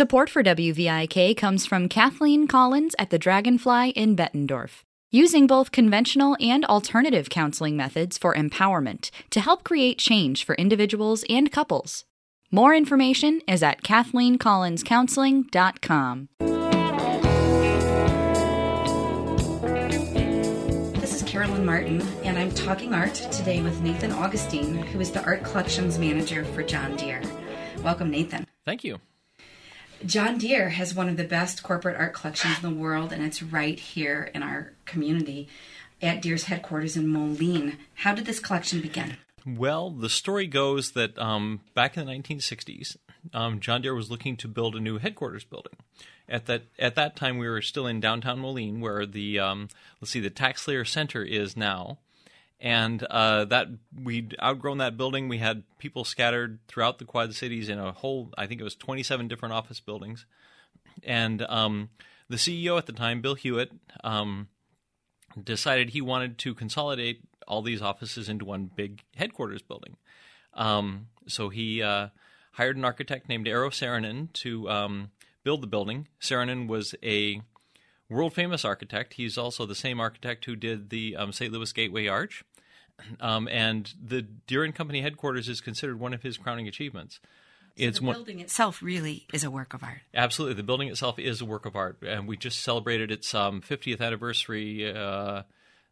Support for WVIK comes from Kathleen Collins at the Dragonfly in Bettendorf, using both conventional and alternative counseling methods for empowerment to help create change for individuals and couples. More information is at KathleenCollinsCounseling.com. This is Carolyn Martin, and I'm talking art today with Nathan Augustine, who is the art collections manager for John Deere. Welcome, Nathan. Thank you. John Deere has one of the best corporate art collections in the world, and it's right here in our community at Deere's headquarters in Moline. How did this collection begin? Well, the story goes that um, back in the 1960s, um, John Deere was looking to build a new headquarters building. At that at that time, we were still in downtown Moline, where the um, let's see, the TaxSlayer Center is now, and uh, that we'd outgrown that building. We had people scattered throughout the Quad Cities in a whole, I think it was 27 different office buildings, and um, the CEO at the time, Bill Hewitt, um, decided he wanted to consolidate all these offices into one big headquarters building. Um, so he uh, hired an architect named Eero Saarinen to um, build the building. Saarinen was a world famous architect. He's also the same architect who did the um, St. Louis Gateway Arch. Um, and the Deere and Company headquarters is considered one of his crowning achievements. So it's the one, building itself really is a work of art. Absolutely, the building itself is a work of art, and we just celebrated its um, 50th anniversary. Uh,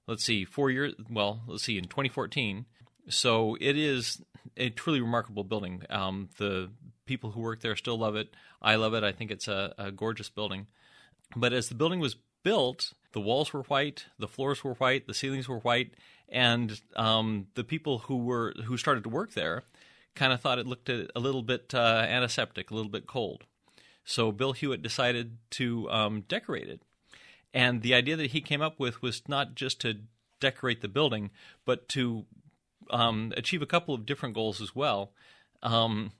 let's see, four years. Well, let's see, in 2014. So it is a truly remarkable building. Um, the people who work there still love it. I love it. I think it's a, a gorgeous building. But as the building was built, the walls were white, the floors were white, the ceilings were white, and um, the people who were who started to work there kind of thought it looked a, a little bit uh, antiseptic, a little bit cold. So Bill Hewitt decided to um, decorate it, and the idea that he came up with was not just to decorate the building, but to um, achieve a couple of different goals as well. Um,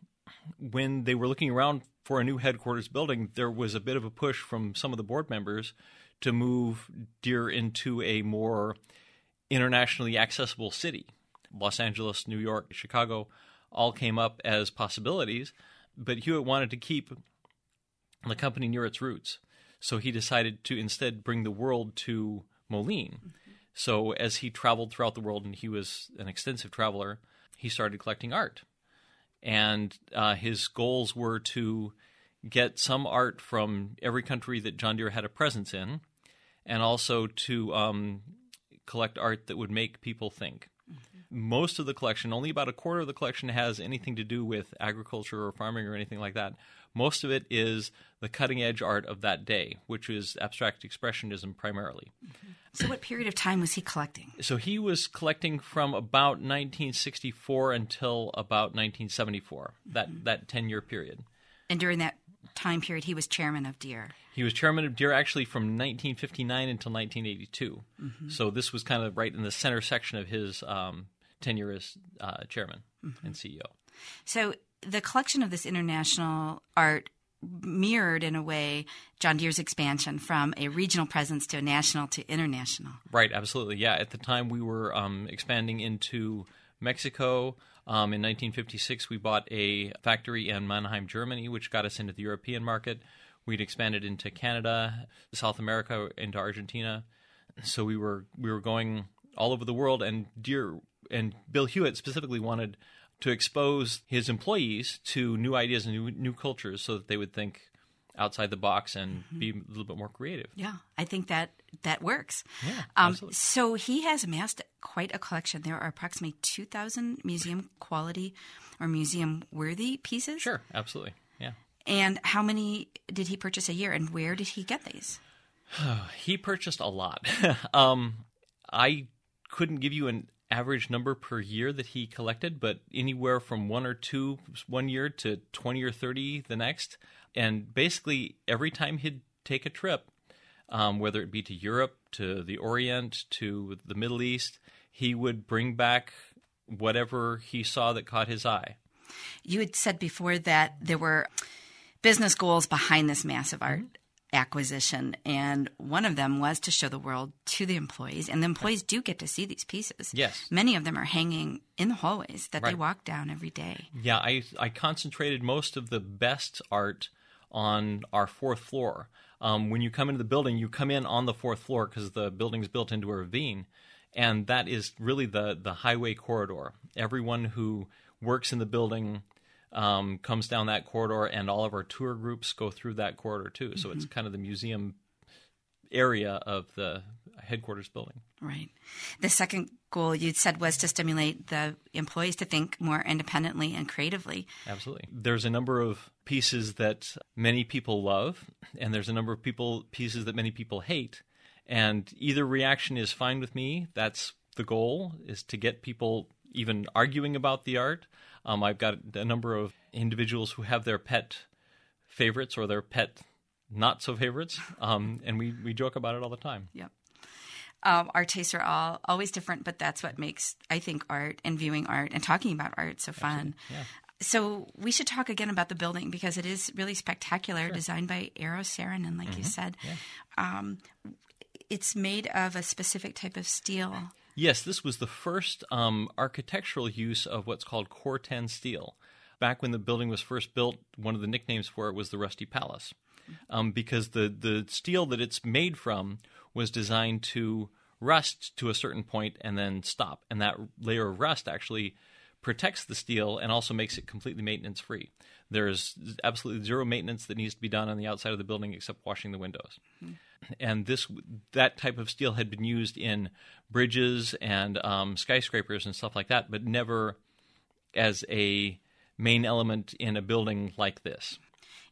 when they were looking around for a new headquarters building, there was a bit of a push from some of the board members to move Deere into a more internationally accessible city. Los Angeles, New York, Chicago all came up as possibilities, but Hewitt wanted to keep the company near its roots. So he decided to instead bring the world to Moline. Mm-hmm. So as he traveled throughout the world, and he was an extensive traveler, he started collecting art and uh, his goals were to get some art from every country that John Deere had a presence in, and also to um, collect art that would make people think. Mm-hmm. Most of the collection, only about a quarter of the collection, has anything to do with agriculture or farming or anything like that. Most of it is the cutting edge art of that day, which is abstract expressionism primarily. Mm-hmm. So, what period of time was he collecting? So, he was collecting from about 1964 until about 1974, that, mm-hmm. that 10 year period. And during that time period, he was chairman of Deere. He was chairman of Deere actually from 1959 until 1982. Mm-hmm. So, this was kind of right in the center section of his um, tenure as uh, chairman mm-hmm. and CEO. So, the collection of this international art mirrored in a way John Deere's expansion from a regional presence to a national to international. Right, absolutely. Yeah, at the time we were um, expanding into Mexico. Um, in 1956, we bought a factory in Mannheim, Germany, which got us into the European market. We'd expanded into Canada, South America, into Argentina. So we were we were going all over the world, and Deere and Bill Hewitt specifically wanted to expose his employees to new ideas and new, new cultures so that they would think outside the box and mm-hmm. be a little bit more creative. Yeah, I think that that works. Yeah, um, so he has amassed quite a collection. There are approximately 2,000 museum quality or museum worthy pieces. Sure, absolutely. And how many did he purchase a year and where did he get these? he purchased a lot. um, I couldn't give you an average number per year that he collected, but anywhere from one or two one year to 20 or 30 the next. And basically, every time he'd take a trip, um, whether it be to Europe, to the Orient, to the Middle East, he would bring back whatever he saw that caught his eye. You had said before that there were business goals behind this massive art. Mm-hmm acquisition. And one of them was to show the world to the employees. And the employees do get to see these pieces. Yes. Many of them are hanging in the hallways that right. they walk down every day. Yeah, I, I concentrated most of the best art on our fourth floor. Um, when you come into the building, you come in on the fourth floor because the building is built into a ravine, and that is really the the highway corridor. Everyone who works in the building um, comes down that corridor, and all of our tour groups go through that corridor too. So it's kind of the museum area of the headquarters building. Right. The second goal you said was to stimulate the employees to think more independently and creatively. Absolutely. There's a number of pieces that many people love, and there's a number of people pieces that many people hate. And either reaction is fine with me. That's the goal is to get people even arguing about the art. Um, I've got a number of individuals who have their pet favorites or their pet not so favorites, um, and we, we joke about it all the time. Yep. Um, our tastes are all always different, but that's what makes I think art and viewing art and talking about art so fun. Yeah. So we should talk again about the building because it is really spectacular, designed by Eero Saarinen, like you said. Um, it's made of a specific type of steel. Yes, this was the first um, architectural use of what's called Cor-Ten steel. Back when the building was first built, one of the nicknames for it was the Rusty Palace, um, because the the steel that it's made from was designed to rust to a certain point and then stop, and that layer of rust actually protects the steel and also makes it completely maintenance free. There's absolutely zero maintenance that needs to be done on the outside of the building except washing the windows. And this that type of steel had been used in bridges and um, skyscrapers and stuff like that, but never as a main element in a building like this.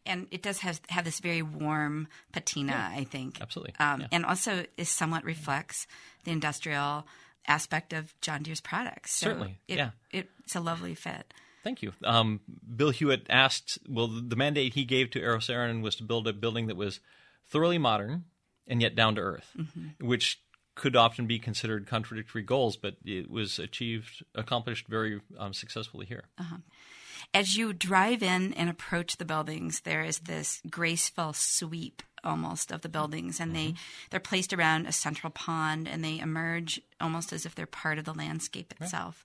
And it does have, have this very warm patina, I think. Absolutely, Um, yeah. And also, it somewhat reflects the industrial aspect of John Deere's products. So Certainly, it, yeah. It's a lovely fit. Thank you. Um, Bill Hewitt asked, well, the mandate he gave to Eero Saarinen was to build a building that was thoroughly modern and yet down to earth, mm-hmm. which could often be considered contradictory goals, but it was achieved, accomplished very um, successfully here. Uh-huh. As you drive in and approach the buildings, there is this graceful sweep almost of the buildings, and they mm-hmm. they're placed around a central pond, and they emerge almost as if they're part of the landscape itself.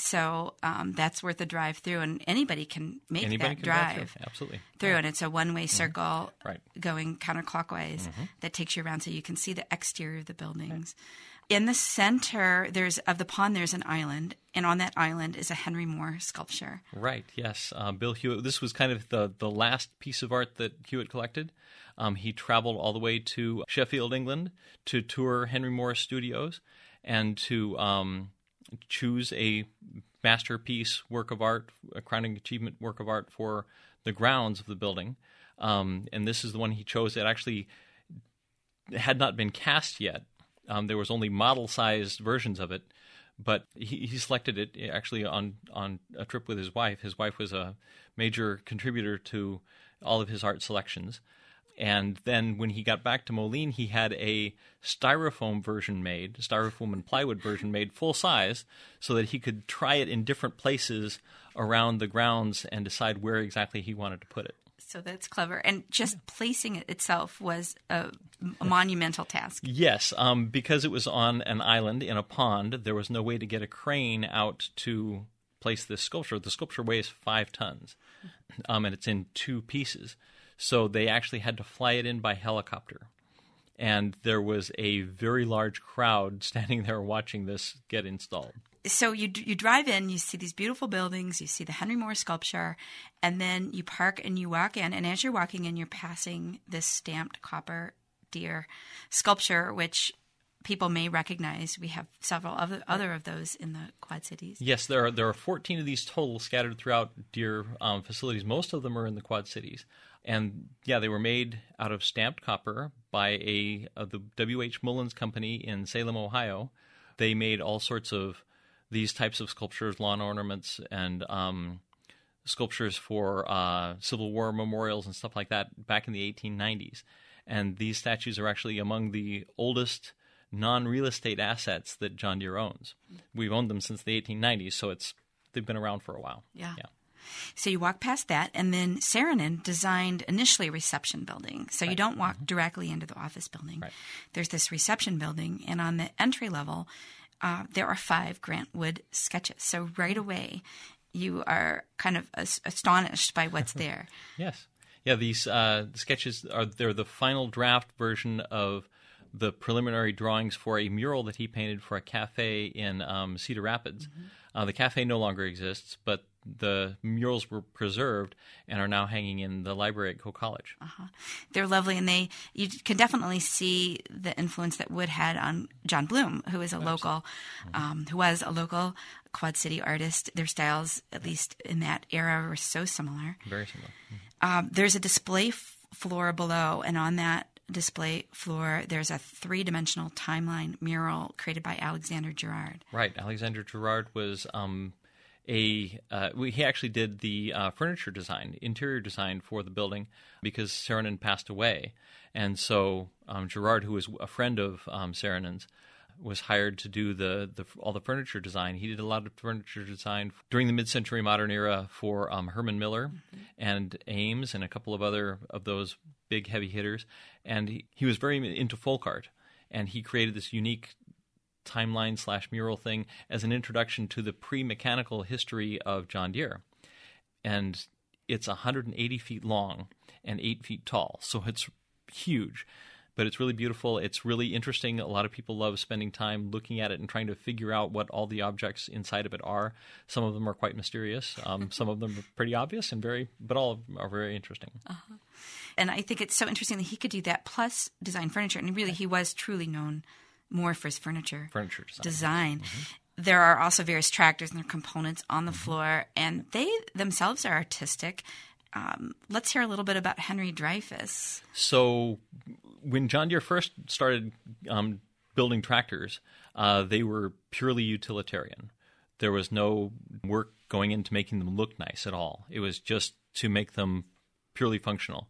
So um, that's worth a drive through, and anybody can make Anybody that can drive drive through. Absolutely. through, and it's a one-way circle Right. going counterclockwise that takes you around, so you can see the exterior of the buildings. In the center, there's of the pond. There's an island, and on that island is a Henry Moore sculpture. Right. Yes. Uh, Bill Hewitt. This was kind of the the last piece of art that Hewitt collected. Um, he traveled all the way to Sheffield, England, to tour Henry Moore Studios and to um, choose a masterpiece work of art, a crowning achievement work of art for the grounds of the building. Um, and this is the one he chose. It actually had not been cast yet. Um, there was only model-sized versions of it, but he, he selected it actually on on a trip with his wife. His wife was a major contributor to all of his art selections. And then when he got back to Moline, he had a styrofoam version made, styrofoam and plywood version made full size, so that he could try it in different places around the grounds and decide where exactly he wanted to put it. So that's clever. And just placing it itself was a, a monumental task. Yes, um, because it was on an island in a pond, there was no way to get a crane out to place this sculpture. The sculpture weighs five tons, um, and it's in two pieces. So they actually had to fly it in by helicopter. And there was a very large crowd standing there watching this get installed. So you you drive in, you see these beautiful buildings, you see the Henry Moore sculpture, and then you park and you walk in. And as you're walking in, you're passing this stamped copper deer sculpture, which people may recognize. We have several other other of those in the Quad Cities. Yes, there are there are 14 of these total scattered throughout Deere um, facilities. Most of them are in the Quad Cities, and yeah, they were made out of stamped copper by a uh, the W. H. Mullins Company in Salem, Ohio. They made all sorts of these types of sculptures, lawn ornaments, and um, sculptures for uh, Civil War memorials and stuff like that back in the 1890s. And these statues are actually among the oldest non-real estate assets that John Deere owns. We've owned them since the 1890s, so it's they've been around for a while. Yeah. Yeah. So you walk past that, and then Saarinen designed initially a reception building. So you don't walk directly into the office building. Right. There's this reception building, and on the entry level, uh, there are five Grant Wood sketches. So right away, you are kind of as- astonished by what's there. Yes. Yeah, these uh, sketches are they're the final draft version of the preliminary drawings for a mural that he painted for a cafe in um, Cedar Rapids. Mm-hmm. Uh, the cafe no longer exists, but the murals were preserved and are now hanging in the library at Coe College. Uh-huh. They're lovely, and they you can definitely see the influence that Wood had on John Bloom, who is a local, um, who was a local Quad City artist. Their styles, at least in that era, were so similar. Very similar. Mm-hmm. Um, there's a display f- floor below, and on that display floor, there's a three dimensional timeline mural created by Alexander Girard. Right. Alexander Girard was um, a. Uh, he actually did the uh, furniture design, interior design for the building because Saarinen passed away. And so um, Girard, who was a friend of um, Saarinen's, was hired to do the, the, all the furniture design. He did a lot of furniture design during the mid-century modern era for um, Herman Miller mm-hmm. and Eames and a couple of other of those big heavy hitters. And he, he was very into folk art, and he created this unique timeline slash mural thing as an introduction to the pre-mechanical history of John Deere. And it's 180 feet long and eight feet tall, so it's huge but it's really beautiful. It's really interesting. A lot of people love spending time looking at it and trying to figure out what all the objects inside of it are. Some of them are quite mysterious. Um, some of them are pretty obvious and very, but all are very interesting. Uh-huh. And I think it's so interesting that he could do that plus design furniture. And really, he was truly known more for his furniture, furniture design. design. Mm-hmm. There are also various tractors and their components on the mm-hmm. floor, and they themselves are artistic. Um, let's hear a little bit about Henry Dreyfuss. So, when John Deere first started um, building tractors, uh, they were purely utilitarian. There was no work going into making them look nice at all. It was just to make them purely functional.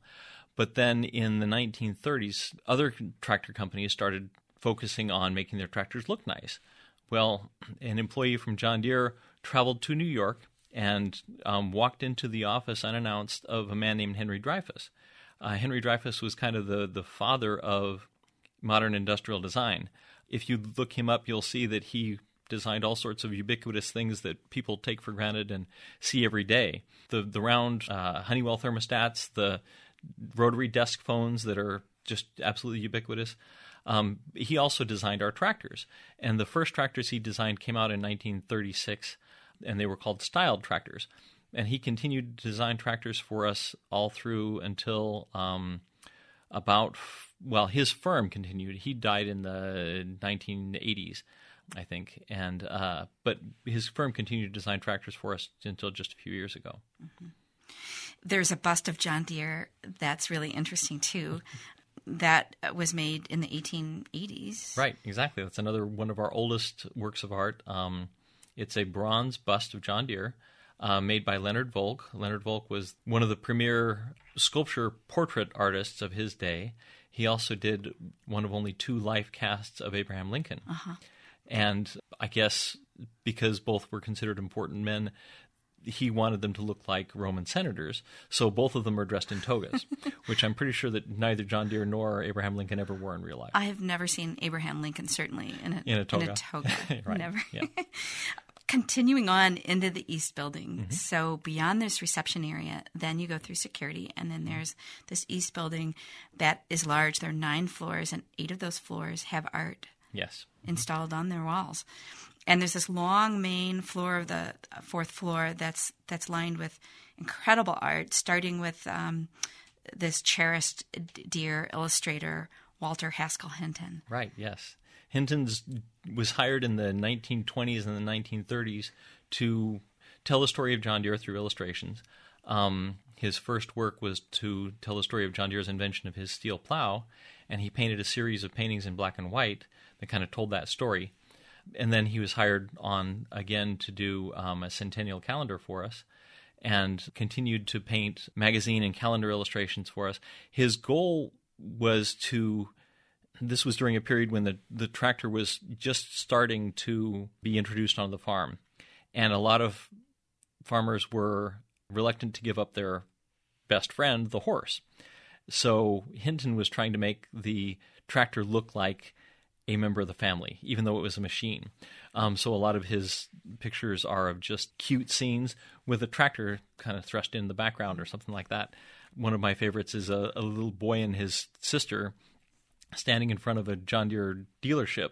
But then in the 1930s, other tractor companies started focusing on making their tractors look nice. Well, an employee from John Deere traveled to New York and um, walked into the office unannounced of a man named Henry Dreyfuss. Uh, Henry Dreyfuss was kind of the, the father of modern industrial design. If you look him up, you'll see that he designed all sorts of ubiquitous things that people take for granted and see every day. The the round uh, Honeywell thermostats, the rotary desk phones that are just absolutely ubiquitous. Um, he also designed our tractors, and the first tractors he designed came out in 1936, and they were called styled tractors and he continued to design tractors for us all through until um, about well, his firm continued. He died in the 1980s, I think, and uh, but his firm continued to design tractors for us until just a few years ago. Mm-hmm. There's a bust of John Deere that's really interesting too. that was made in the 1880s. Right, exactly. That's another one of our oldest works of art. Um, it's a bronze bust of John Deere uh, made by Leonard Volk. Leonard Volk was one of the premier sculpture portrait artists of his day. He also did one of only two life casts of Abraham Lincoln. Uh-huh. And I guess because both were considered important men, he wanted them to look like Roman senators. So both of them are dressed in togas, which I'm pretty sure that neither John Deere nor Abraham Lincoln ever wore in real life. I have never seen Abraham Lincoln, certainly, in a, in a toga. In a toga. right. Never. Yeah. continuing on into the east building. Mm-hmm. So beyond this reception area, then you go through security, and then there's this east building that is large. There are nine floors, and eight of those floors have art. Yes. Installed on their walls, and there's this long main floor of the fourth floor that's that's lined with incredible art, starting with um, this cherished Deere illustrator Walter Haskell Hinton. Right. Yes. Hinton's was hired in the 1920s and the 1930s to tell the story of John Deere through illustrations. Um, his first work was to tell the story of John Deere's invention of his steel plow, and he painted a series of paintings in black and white that kind of told that story. And then he was hired on again to do um, a centennial calendar for us and continued to paint magazine and calendar illustrations for us. His goal was to this was during a period when the, the tractor was just starting to be introduced on the farm. And a lot of farmers were reluctant to give up their best friend, the horse. So Hinton was trying to make the tractor look like a member of the family, even though it was a machine. Um, so a lot of his pictures are of just cute scenes with a tractor kind of thrust in the background or something like that. One of my favorites is a, a little boy and his sister standing in front of a John Deere dealership,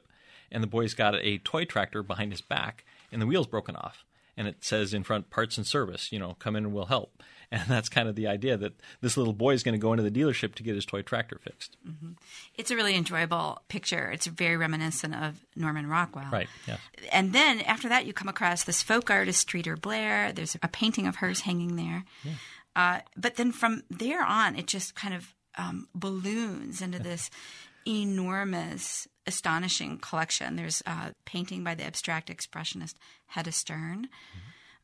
and the boy's got a toy tractor behind his back, and the wheel's broken off. And it says in front, parts and service, you know, come in and we'll help. And that's kind of the idea that this little boy is going to go into the dealership to get his toy tractor fixed. Mm-hmm. It's a really enjoyable picture. It's very reminiscent of Norman Rockwell. Right, yeah. And then after that, you come across this folk artist, Streeter Blair. There's a painting of hers hanging there. Yeah. Uh, but then from there on, it just kind of um, balloons into this enormous, astonishing collection. There's a painting by the abstract expressionist Hedda Sterne. Mm-hmm.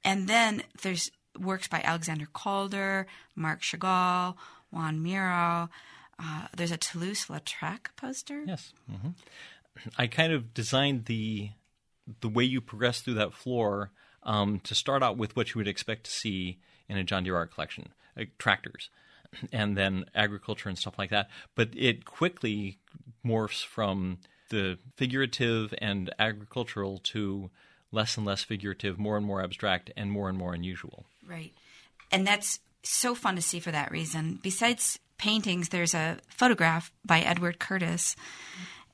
And then there's works by Alexander Calder, Marc Chagall, Juan Miro. Uh, there's a Toulouse-Lautrec poster. Yes. Mm-hmm. I kind of designed the the way you progress through that floor um, to start out with what you would expect to see in a John Deere art collection, like tractors, and then agriculture and stuff like that. But it quickly morphs from the figurative and agricultural to less and less figurative, more and more abstract, and more and more unusual. Right. And that's so fun to see for that reason. Besides paintings, there's a photograph by Edward Curtis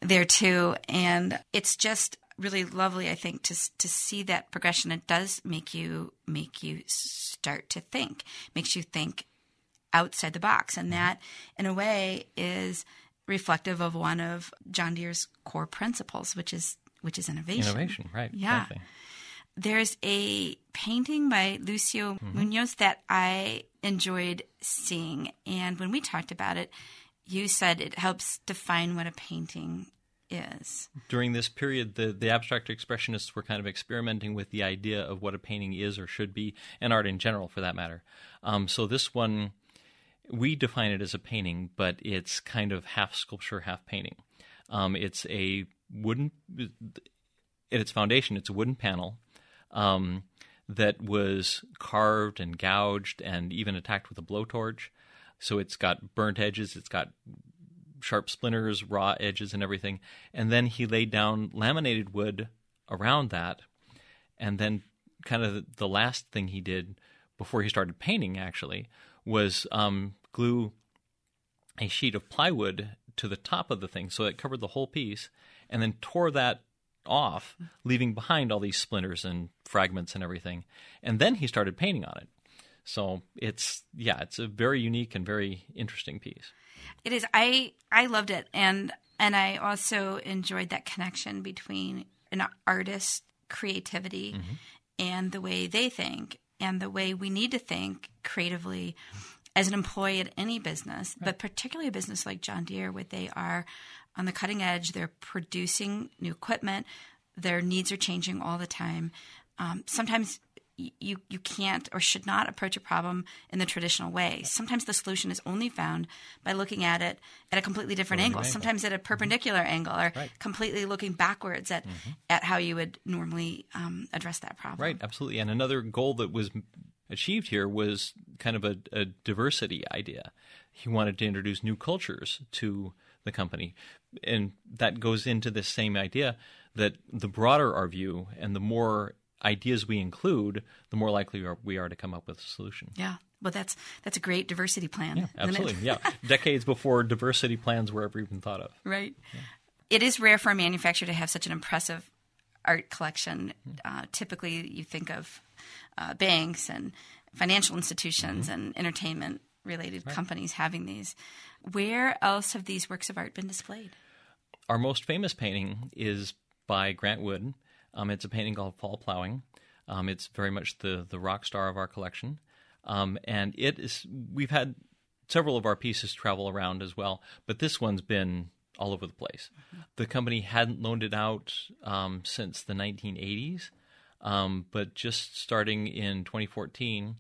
there too. And it's just really lovely, I think, to to see that progression. It does make you make you start to think, makes you think outside the box, and that, in a way, is reflective of one of John Deere's core principles, which is which is innovation. Innovation, right? Yeah. Exactly. There's a painting by Lucio mm-hmm. Munoz that I enjoyed seeing. And when we talked about it, you said it helps define what a painting is. During this period, the, the abstract expressionists were kind of experimenting with the idea of what a painting is or should be, and art in general for that matter. Um, so this one, we define it as a painting, but it's kind of half sculpture, half painting. Um, it's a wooden, at its foundation, it's a wooden panel um, that was carved and gouged and even attacked with a blowtorch. So it's got burnt edges, it's got sharp splinters, raw edges, and everything. And then he laid down laminated wood around that. And then, kind of the last thing he did before he started painting actually was um, glue a sheet of plywood to the top of the thing so it covered the whole piece and then tore that off, leaving behind all these splinters and fragments and everything. And then he started painting on it. So it's yeah, it's a very unique and very interesting piece. It is. I I loved it, and and I also enjoyed that connection between an artist's creativity mm-hmm. and the way they think, and the way we need to think creatively as an employee at any business, right. but particularly a business like John Deere, where they are on the cutting edge. They're producing new equipment. Their needs are changing all the time. Um, sometimes you you can't or should not approach a problem in the traditional way. Sometimes the solution is only found by looking at it at a completely different angle. angle. Sometimes at a perpendicular mm-hmm. angle, or right. completely looking backwards at mm-hmm. at how you would normally um, address that problem. Right, absolutely. And another goal that was achieved here was kind of a, a diversity idea. He wanted to introduce new cultures to the company. And that goes into the same idea that the broader our view and the more ideas we include, the more likely we are to come up with a solution. Yeah. Well, that's that's a great diversity plan. Yeah, absolutely. yeah, decades before diversity plans were ever even thought of. Right. Yeah. It is rare for a manufacturer to have such an impressive art collection. Uh, typically, you think of uh, banks and financial institutions mm-hmm. and entertainment related right. companies having these. Where else have these works of art been displayed? Our most famous painting is by Grant Wood. Um, it's a painting called Fall Plowing. Um, it's very much the the rock star of our collection, um, and it is. We've had several of our pieces travel around as well, but this one's been all over the place. Mm-hmm. The company hadn't loaned it out um, since the 1980s, um, but just starting in 2014,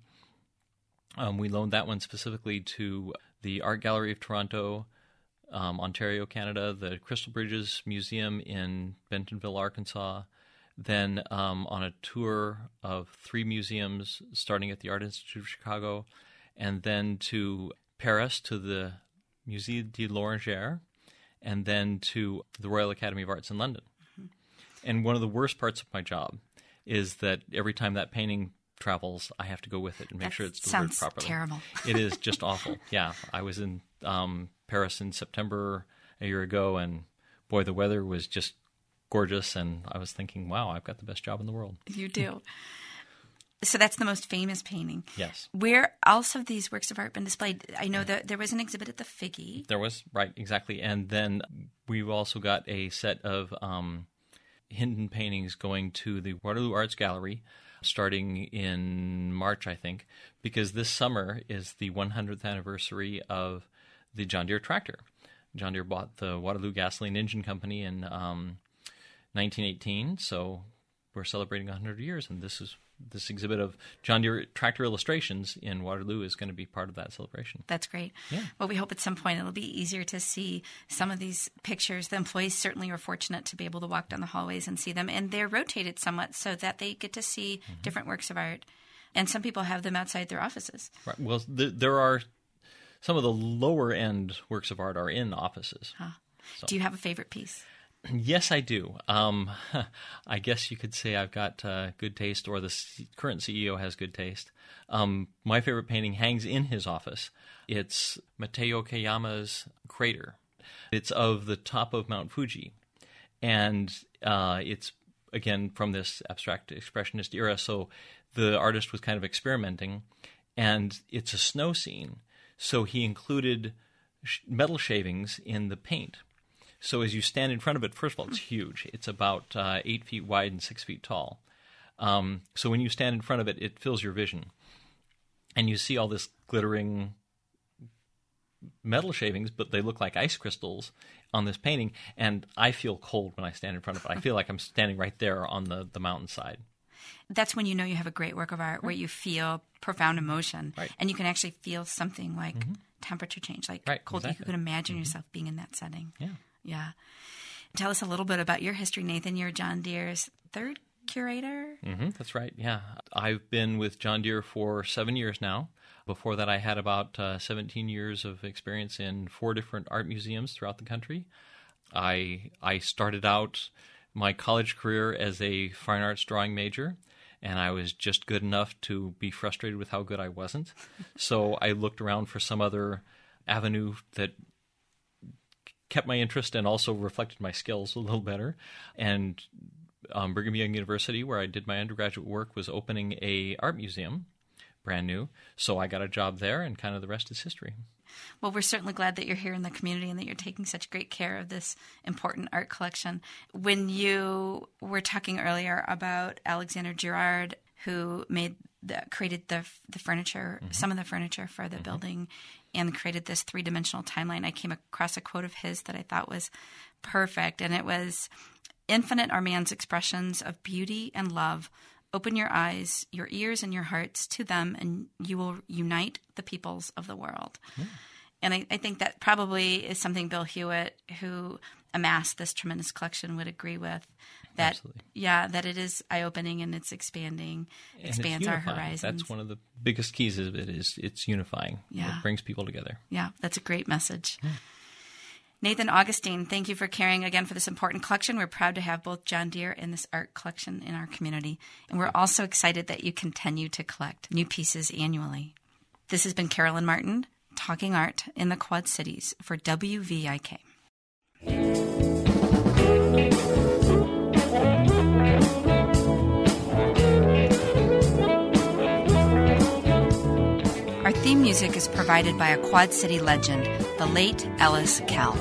um, we loaned that one specifically to the Art Gallery of Toronto, um, Ontario, Canada, the Crystal Bridges Museum in Bentonville, Arkansas. Then um, on a tour of three museums, starting at the Art Institute of Chicago, and then to Paris to the Musée de l'Orangerie, and then to the Royal Academy of Arts in London. Mm-hmm. And one of the worst parts of my job is that every time that painting travels, I have to go with it and make That sure it's delivered properly. terrible. it is just awful. Yeah, I was in um, Paris in September a year ago, and boy, the weather was just gorgeous. And I was thinking, wow, I've got the best job in the world. You do. So that's the most famous painting. Yes. Where else have these works of art been displayed? I know that there was an exhibit at the Figge. There was right exactly, and then we've also got a set of um, Hinton paintings going to the Waterloo Arts Gallery, starting in March, I think, because this summer is the 100th anniversary of the John Deere tractor. John Deere bought the Waterloo Gasoline Engine Company in um, 1918, so we're celebrating 100 years, and this is this exhibit of John Deere tractor illustrations in Waterloo is going to be part of that celebration. That's great. Yeah. Well, we hope at some point it'll be easier to see some of these pictures. The employees certainly are fortunate to be able to walk down the hallways and see them, and they're rotated somewhat so that they get to see Mm-hmm. different works of art. And some people have them outside their offices. Right. Well, th- there are some of the lower end works of art are in offices. Do you have a favorite piece? Yes, I do. Um, I guess you could say I've got uh, good taste, or the current CEO has good taste. Um, my favorite painting hangs in his office. It's Matazo Kayama's crater. It's of the top of Mount Fuji, and uh, it's again from this abstract expressionist era. So the artist was kind of experimenting, and it's a snow scene. So he included metal shavings in the paint. So as you stand in front of it, first of all, it's huge. It's about uh, eight feet wide and six feet tall. Um, so when you stand in front of it, it fills your vision, and you see all this glittering metal shavings, but they look like ice crystals on this painting. And I feel cold when I stand in front of it. I feel like I'm standing right there on the the mountainside. That's when you know you have a great work of art where you feel profound emotion Right. and you can actually feel something like temperature change, like Right, cold. You exactly. can imagine yourself being in that setting. Yeah. Yeah. Tell us a little bit about your history, Nathan. You're John Deere's third curator. hmm that's right. Yeah, I've been with John Deere for seven years now. Before that, I had about uh, 17 years of experience in four different art museums throughout the country. I I started out my college career as a fine arts drawing major, and I was just good enough to be frustrated with how good I wasn't. so I looked around for some other avenue that kept my interest and also reflected my skills a little better. And um, Brigham Young University, where I did my undergraduate work, was opening a art museum, brand new. So I got a job there, and kind of the rest is history. Well, we're certainly glad that you're here in the community and that you're taking such great care of this important art collection. When you were talking earlier about Alexander Girard, who made the, created the the furniture, some of the furniture for the building, and created this three dimensional timeline, I came across a quote of his that I thought was perfect, and it was, "Infinite are man's expressions of beauty and love." Open your eyes, your ears, and your hearts to them, and you will unite the peoples of the world. Hmm. And I, I think that probably is something Bill Hewitt, who amassed this tremendous collection, would agree with. That Absolutely. yeah, that it is eye opening and it's expanding, And it's expands our unifying. horizons. That's one of the biggest keys of it is it's unifying. Yeah. It brings people together. Yeah, that's a great message. Nathan Augustine, thank you for caring again for this important collection. We're proud to have both John Deere and this art collection in our community. And we're also excited that you continue to collect new pieces annually. This has been Carolyn Martin, Talking Art in the Quad Cities for WVIK. Our theme music is provided by a Quad City legend, the late Ellis Kell.